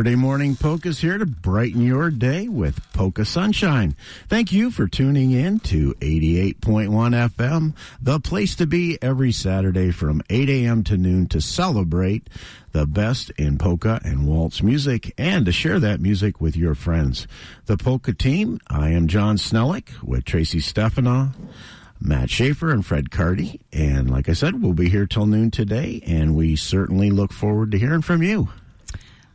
Saturday morning polkas here to brighten your day with Polka Sunshine. Thank you for tuning in to 88.1 FM, the place to be every Saturday from 8 a.m. to noon to celebrate the best in polka and waltz music and to share that music with your friends. The polka team, I am John Snellick with Tracy Stefanow. Matt Schaefer and Fred Cardy. And like I said, we'll be here till noon today, and we certainly look forward to hearing from you.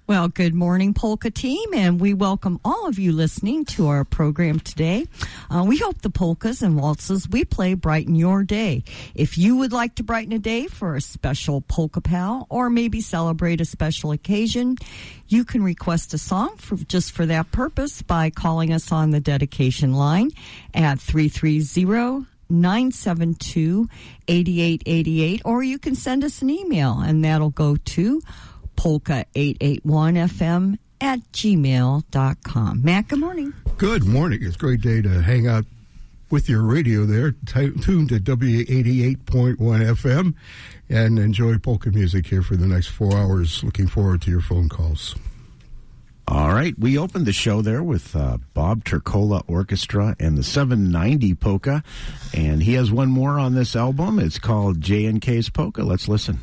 Well, good morning, Polka team, and we welcome all of you listening to our program today. Uh, we hope the polkas and waltzes we play brighten your day. If you would like to brighten a day for a special polka pal or maybe celebrate a special occasion, you can request a song for just for that purpose by calling us on the dedication line at 330 972 8888, or you can send us an email, and that'll go to polka881fm at gmail.com. Matt, good morning. Good morning. It's a great day to hang out with your radio there, t- tuned to W88.1 FM, and enjoy polka music here for the next four hours. Looking forward to your phone calls. All right, we opened the show there with uh, Bob Turcola Orchestra and the 790 Polka, and he has one more on this album. It's called J and K's Polka. Let's listen.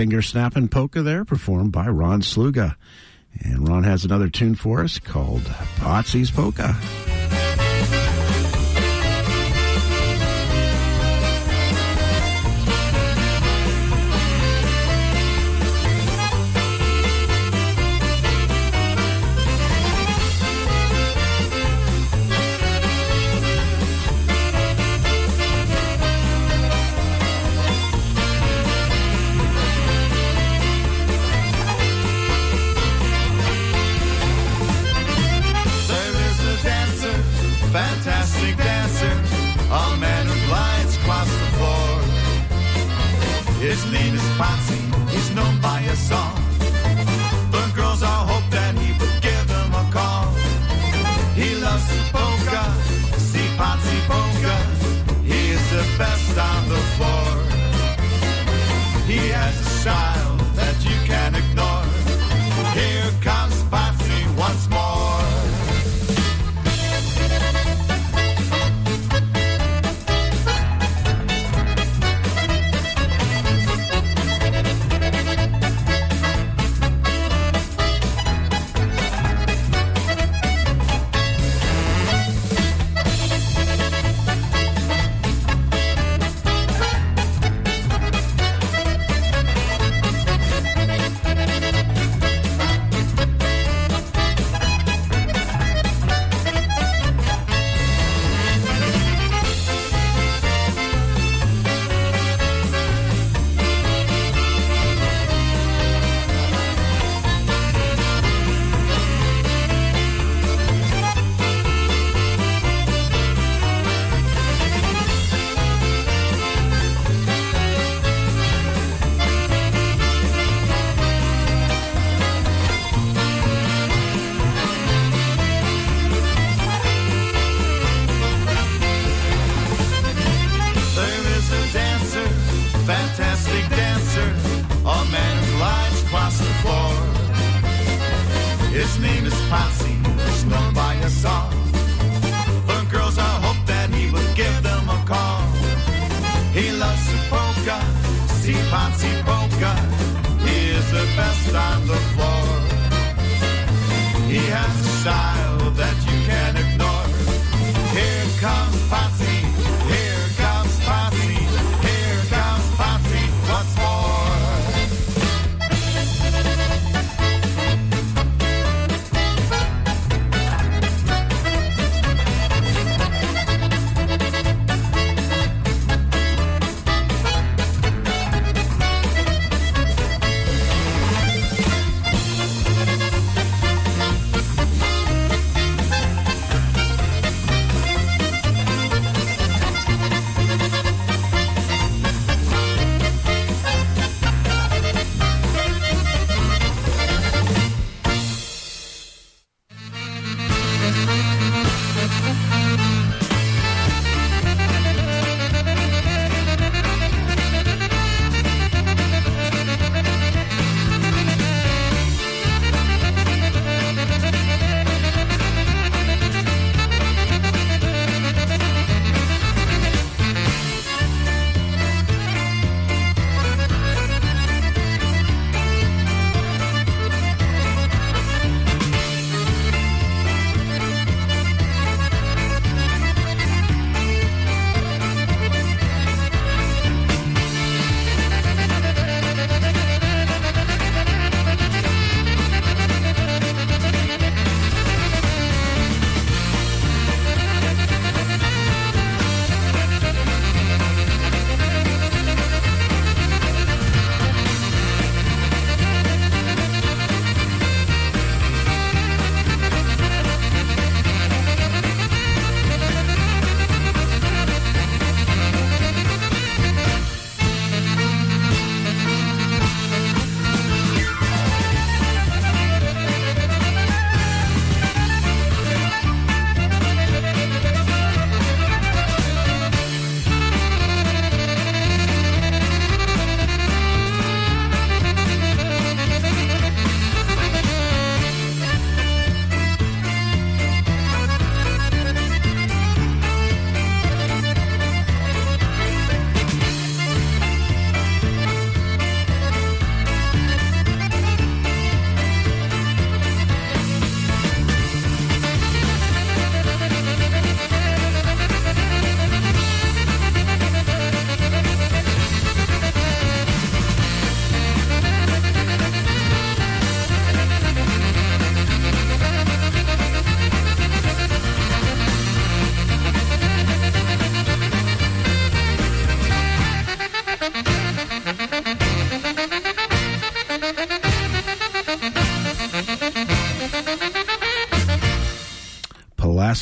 Finger snapping polka there, performed by Ron Sluga. And Ron has another tune for us called Potsy's Polka.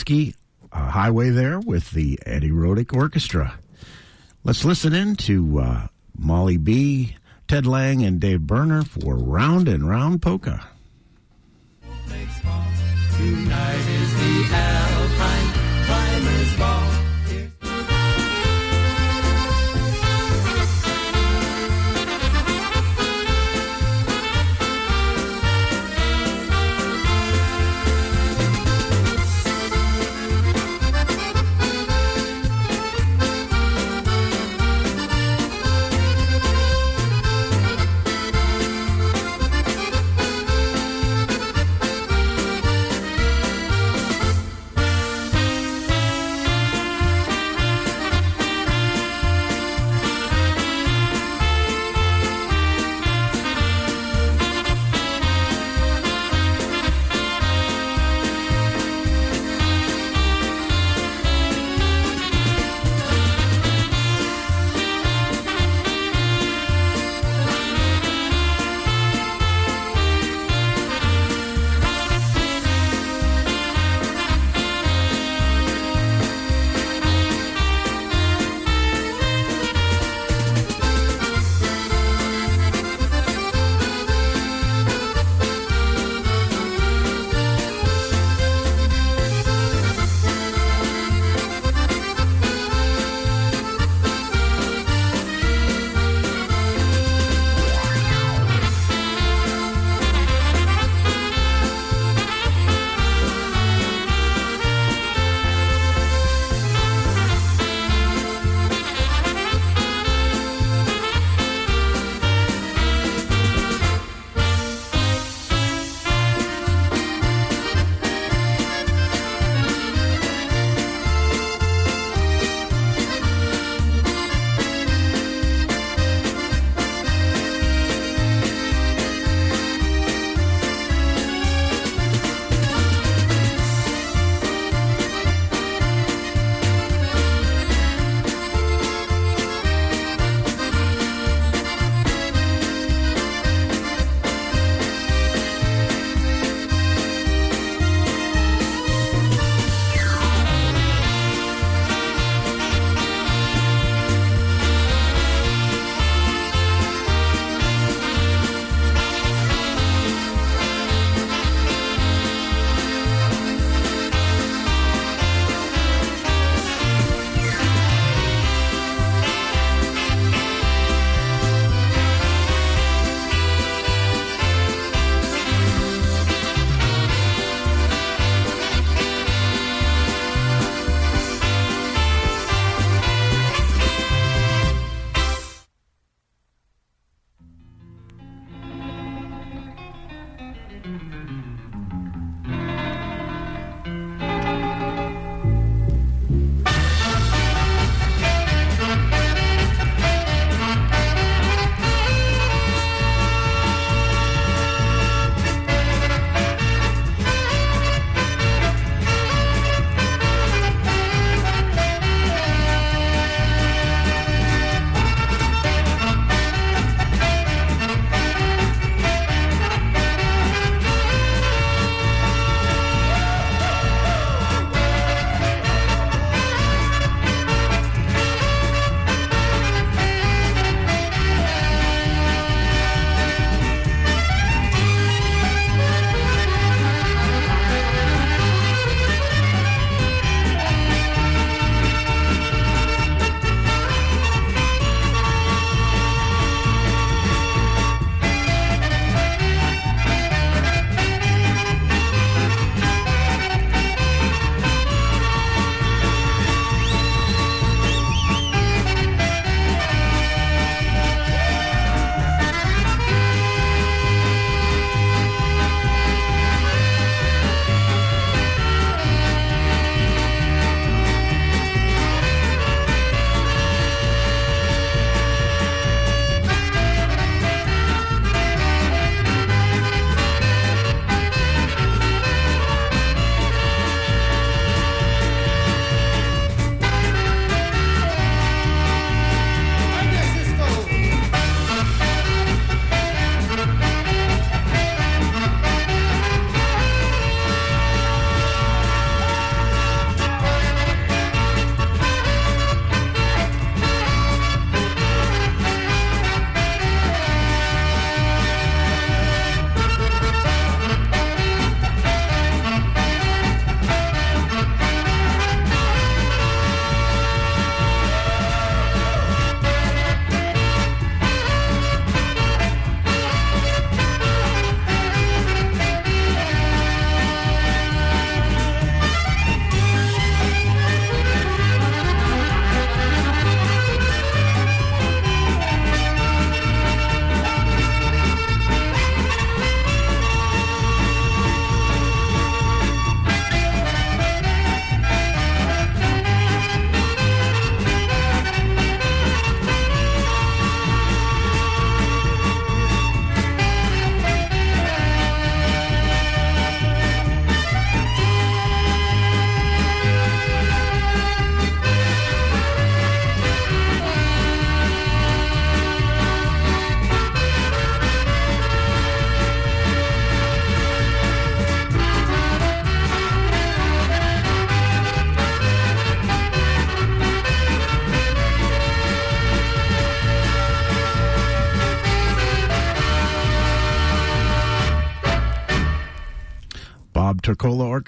Pulaski uh, Highway there with the Eddie Rodick Orchestra. Let's listen in to uh, Molly B., Ted Lang, and Dave Berner for Round and Round Polka. Tonight is the Alpine Climbers Ball.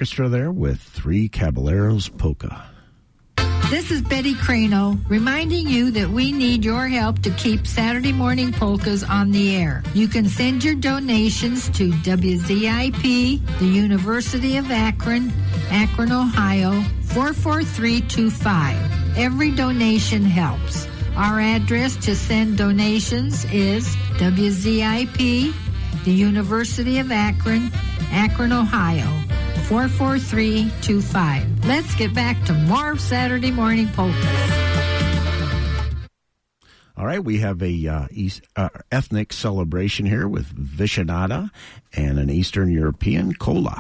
Orchestra there with Three Caballeros Polka. This is Betty Crano reminding you that we need your help to keep Saturday Morning Polkas on the air. You can send your donations to WZIP, the University of Akron, Akron, Ohio, 44325. Every donation helps. Our address to send donations is WZIP, the University of Akron, Akron, Ohio, 44325. Let's get back to more Saturday morning polkas. All right, we have a uh, East, uh, ethnic celebration here with Vishnada and an Eastern European kolo.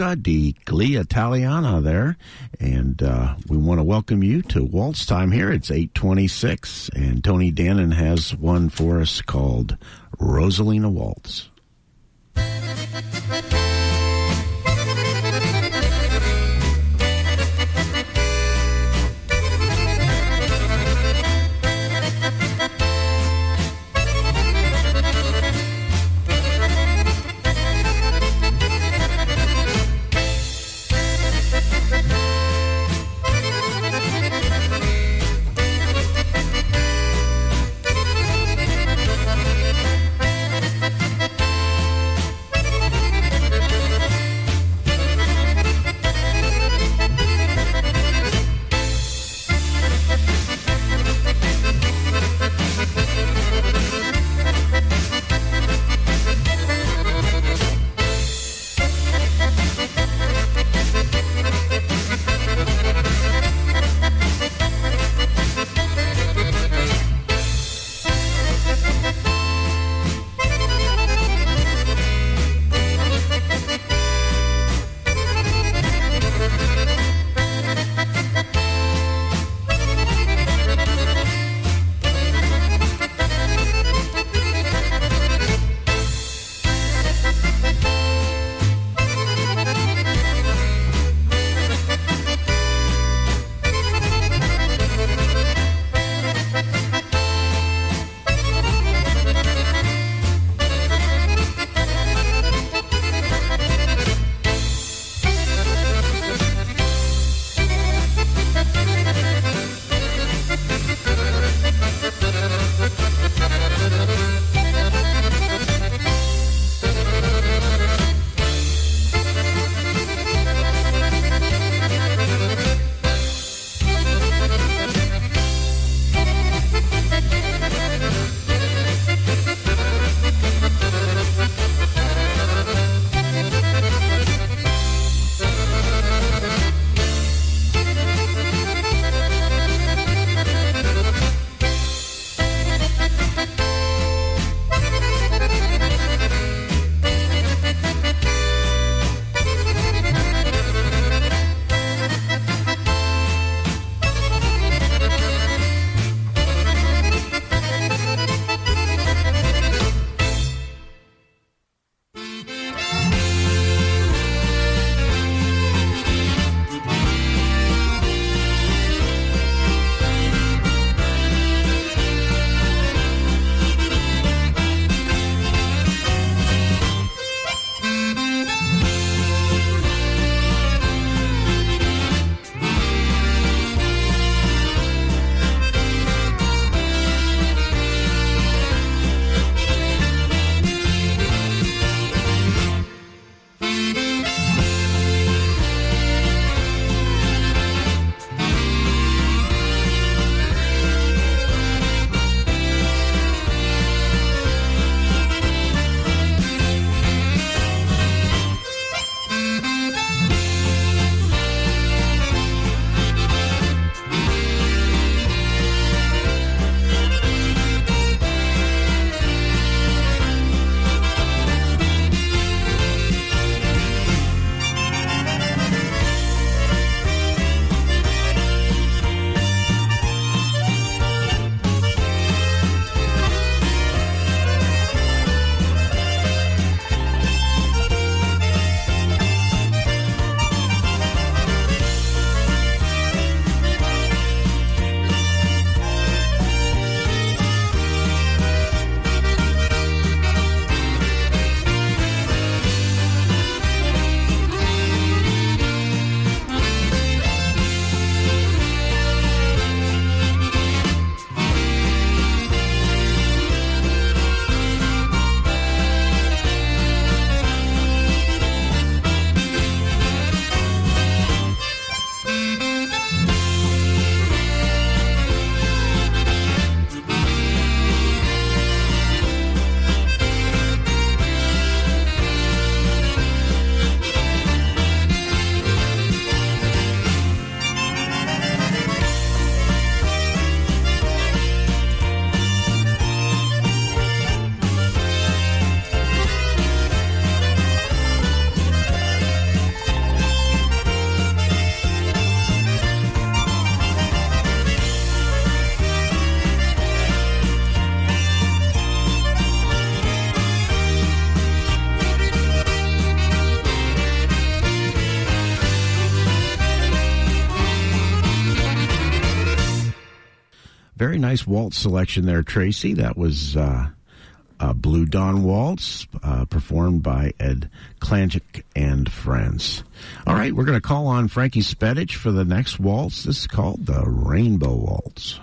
Polka di Glia Italiana there. And uh, we want to welcome you to Waltz Time here. It's 826, and Tony Dannon has one for us called Rosalina Waltz. Nice waltz selection there, Tracy. That was uh, uh, Blue Dawn Waltz, uh, performed by Ed Klanchik and friends. All right, we're going to call on Frankie Spedich for the next waltz. This is called the Rainbow Waltz.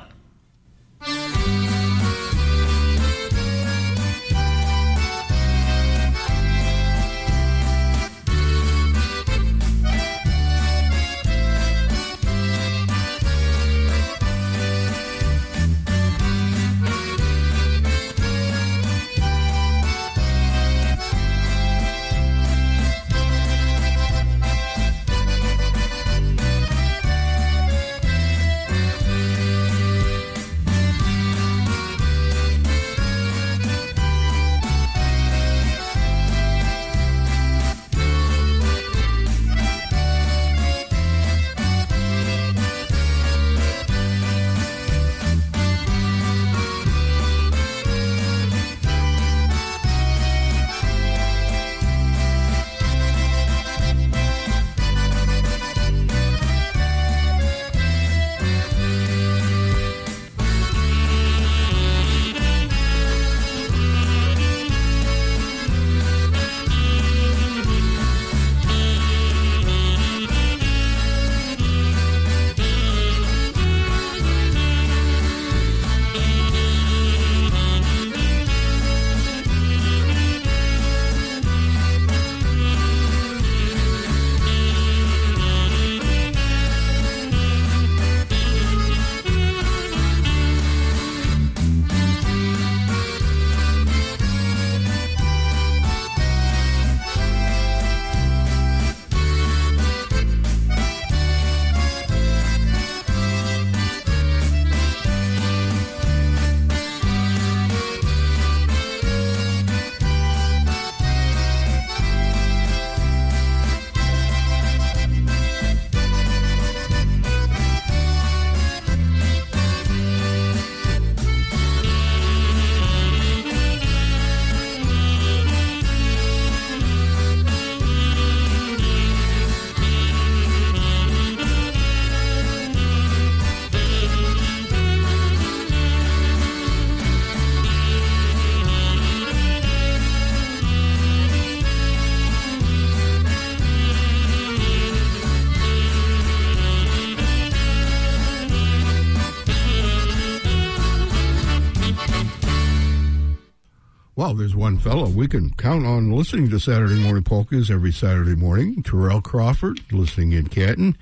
Well, there's one fellow we can count on listening to Saturday Morning Polkas every Saturday morning. Terrell Crawford, listening in Canton.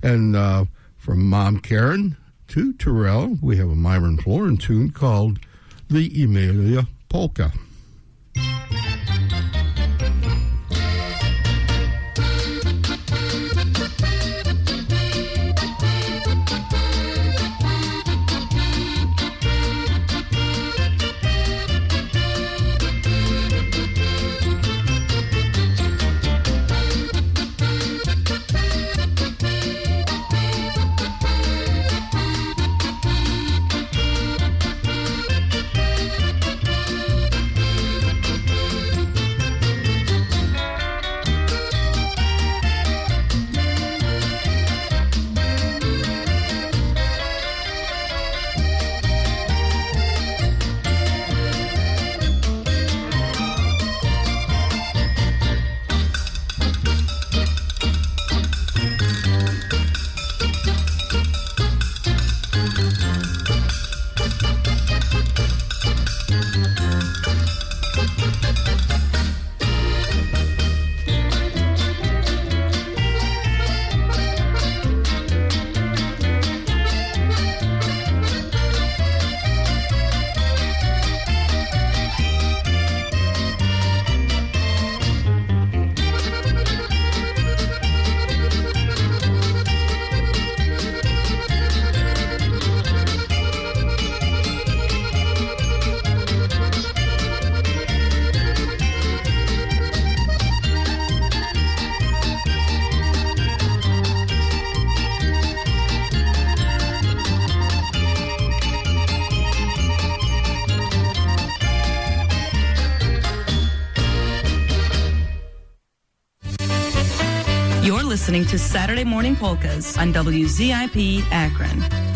And uh, from Mom Karen to Terrell, we have a Myron Floren tune called The Emilia Polka. Saturday Morning Polkas on WZIP Akron.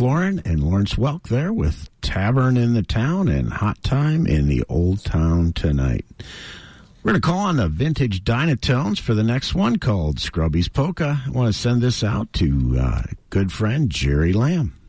Floren and Lawrence Welk there with Tavern in the Town and Hot Time in the Old Town tonight. We're going to call on the vintage Dynatones for the next one called Scrubby's Polka. I want to send this out to uh, good friend Jerry Lamb.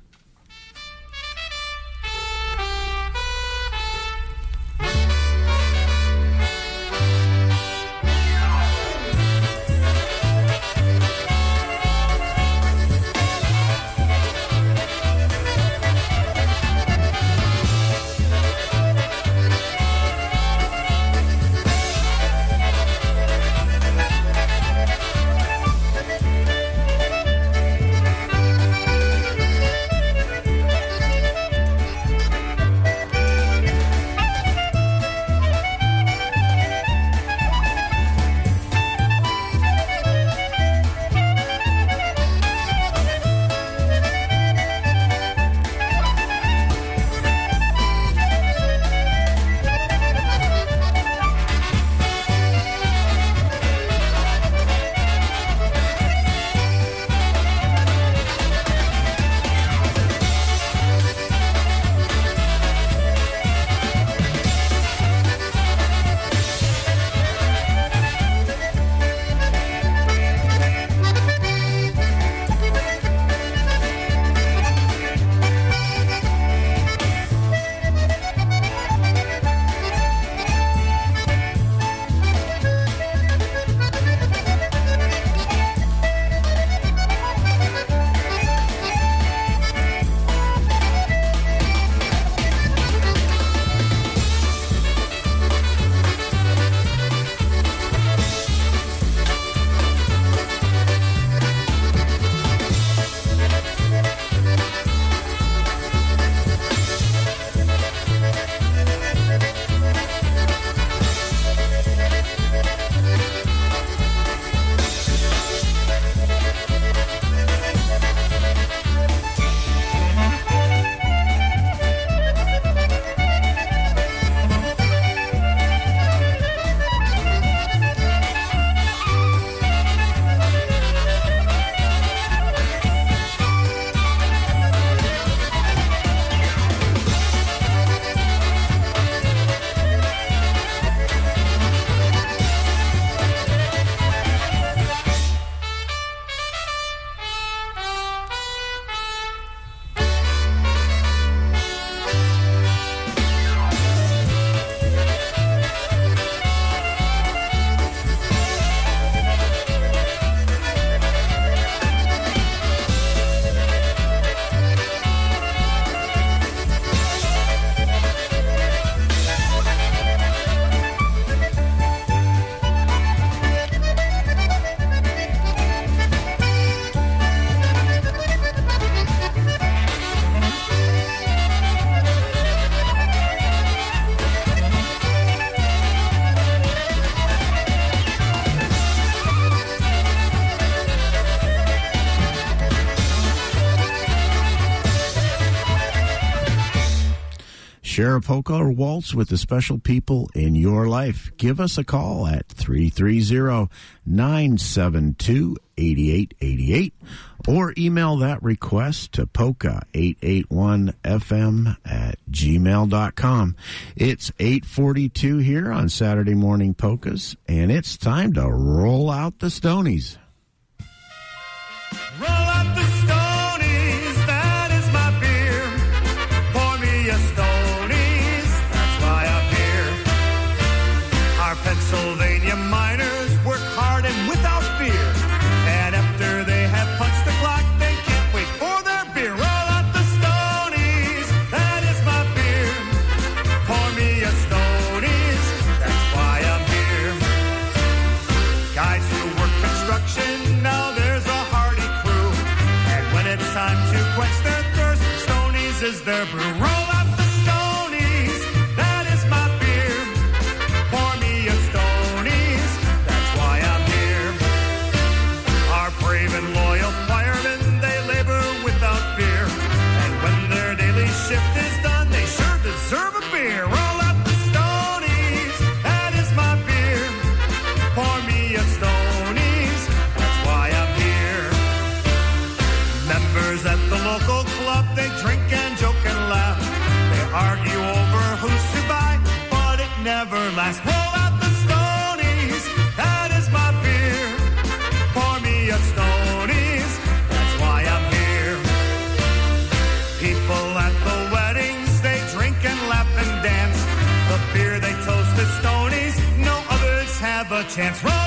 Share a polka or waltz with the special people in your life. Give us a call at 330 972 8888 or email that request to polka881fm at gmail.com. It's 842 here on Saturday Morning Polkas, and it's time to roll out the Stonies. Chance. Roll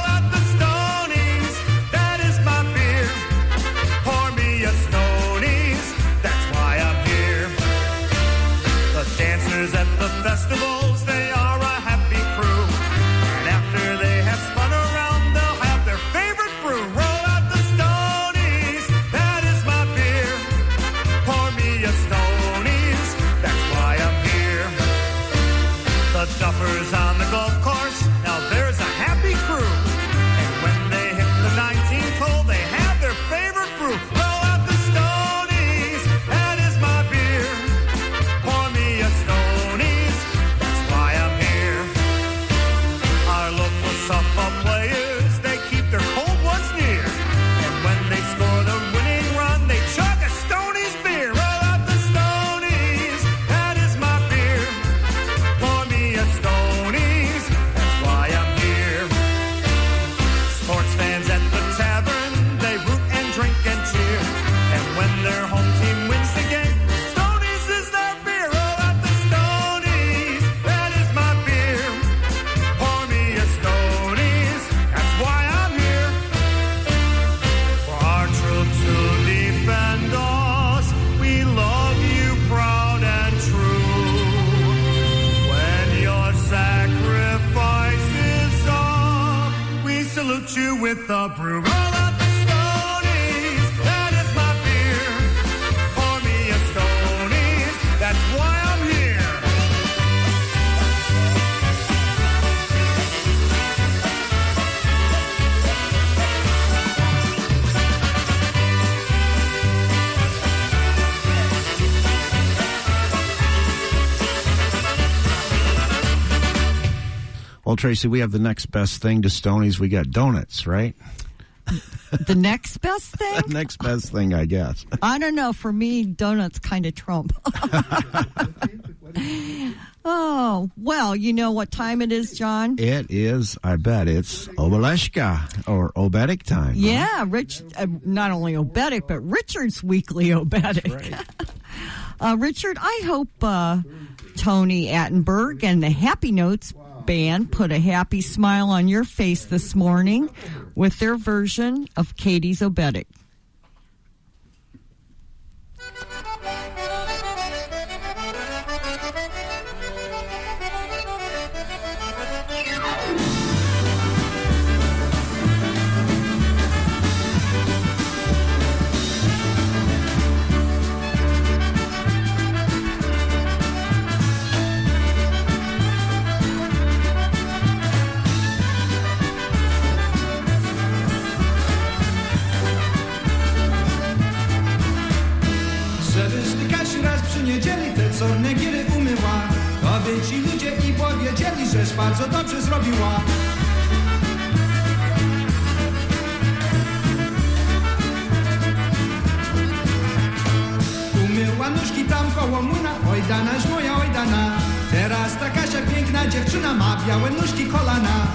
you with the brew. Tracy, we have the next best thing to Stonies. We got donuts, right? The next best thing? The next best thing, I guess. I don't know. For me, donuts kind of trump. oh, well, you know what time it is, John? It is, I bet it's Obeleshka or Obetic time. Yeah, Rich, uh, not only Obetic, but Richard's weekly Obetic. uh, Richard, I hope uh, Tony Attenberg and the Happy Notes band put a happy smile on your face this morning with their version of Katie's Obetic. Bardzo dobrze zrobiła. Umyła nóżki tam koło młyna, oj danaś moja, oj dana. Teraz ta Kasia piękna dziewczyna ma białe nóżki kolana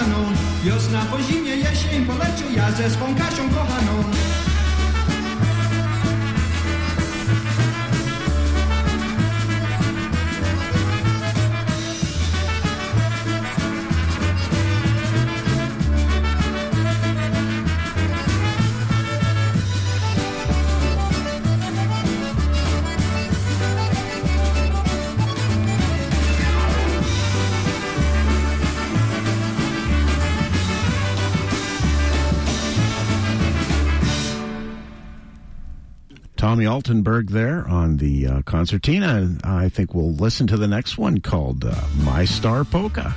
wskazaną. Wiosna po zimie, jesień po leciu, ja ze swą Kasią kochaną. Tommy Altenberg there on the uh, concertina. I think we'll listen to the next one called uh, My Star Polka.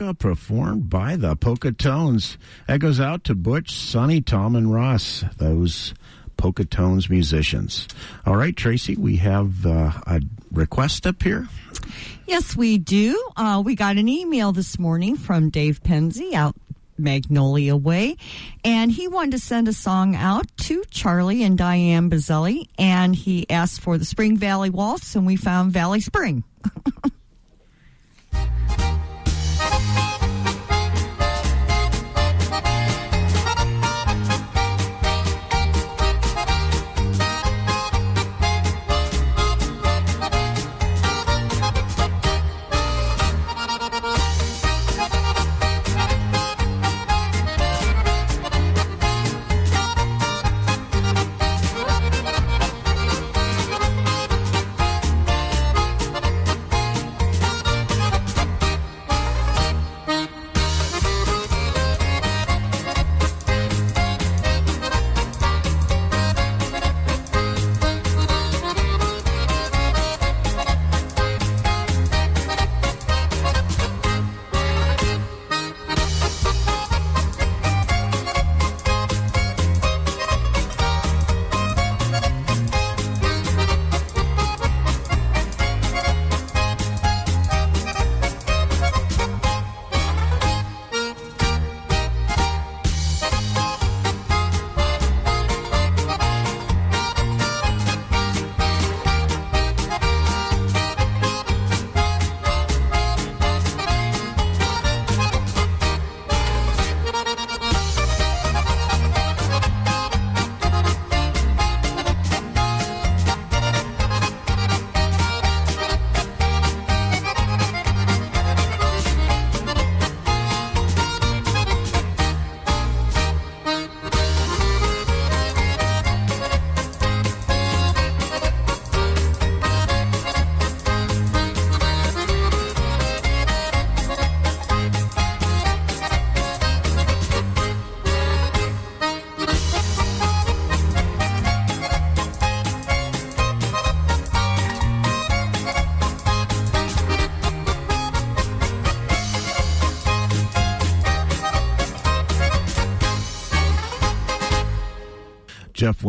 Polka performed by the Polka Tones. That goes out to Butch, Sonny, Tom, and Ross, those Polka Tones musicians. All right, Tracy, we have uh, a request up here. Yes, we do. Uh, we got an email this morning from Dave Penzi out Magnolia Way, and he wanted to send a song out to Charlie and Diane Bazzelli, and he asked for the Spring Valley Waltz, and we found Valley Spring.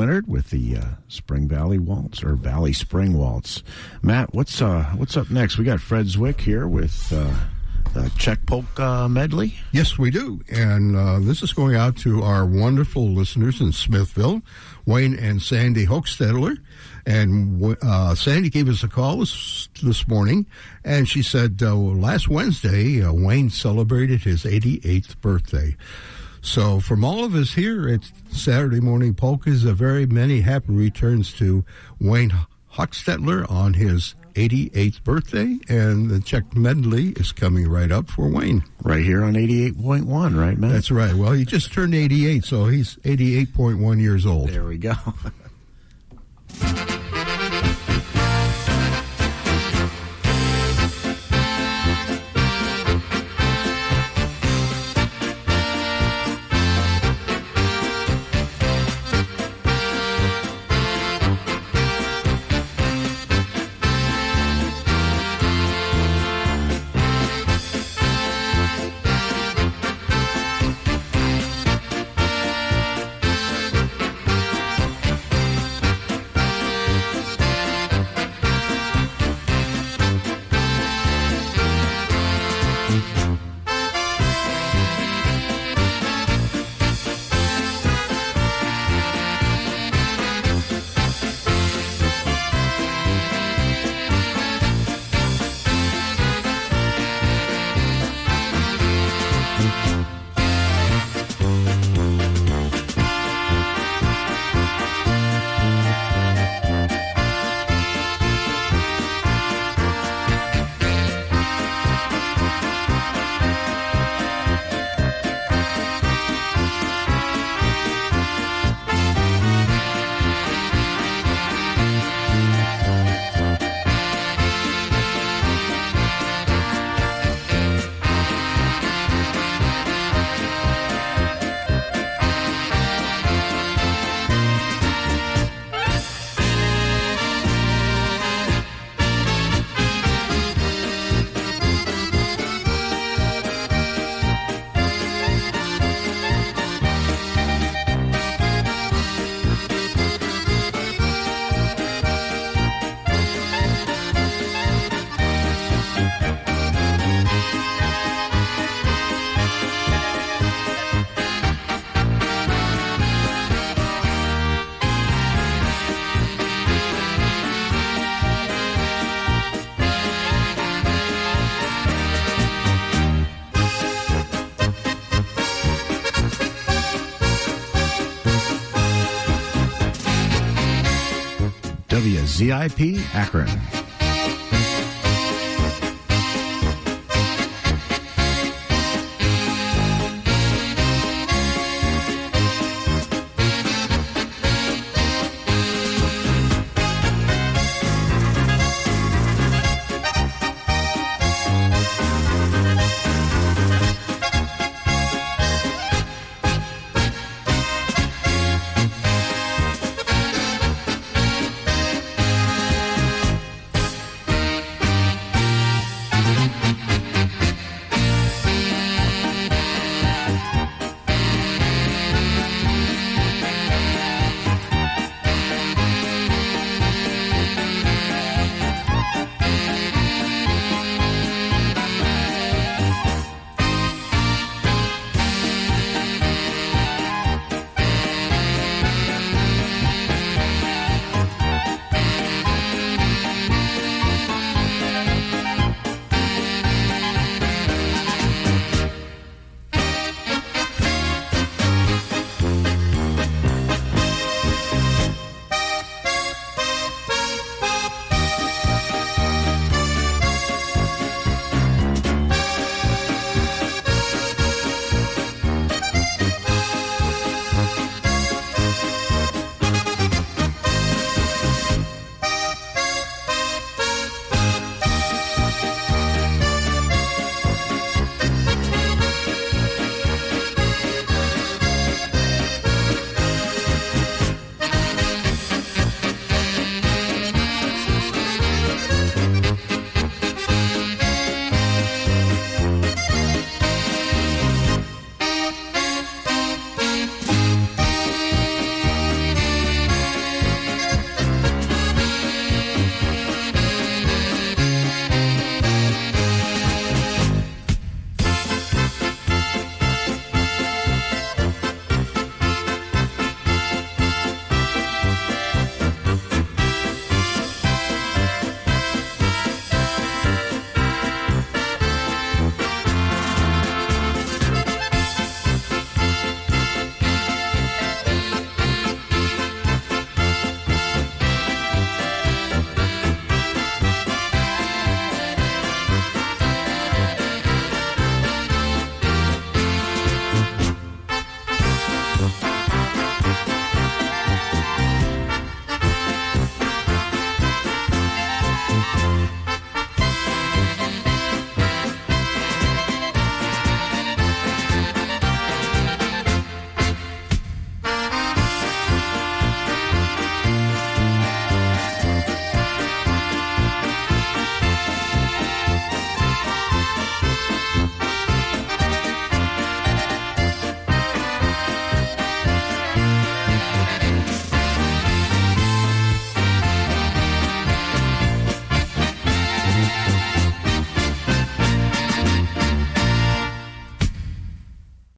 Jeff with the uh, Spring Valley Waltz or Valley Spring Waltz. Matt, what's uh, what's up next? We got Fred Ziwich here with uh, the Czech polka medley. Yes, we do. And uh, this is going out to our wonderful listeners in Smithville, Wayne and Sandy Hochstetler. And uh, Sandy gave us a call this, this morning, and she said uh, last Wednesday, Wayne celebrated his 88th birthday. So, from all of us here at Saturday Morning Polkas, a very many happy returns to Wayne Hochstetler on his 88th birthday, and the Czech medley is coming right up for Wayne. Right here on 88.1, right, Matt? That's right. Well, he just turned 88, so he's 88.1 years old. There we go. WZIP Akron.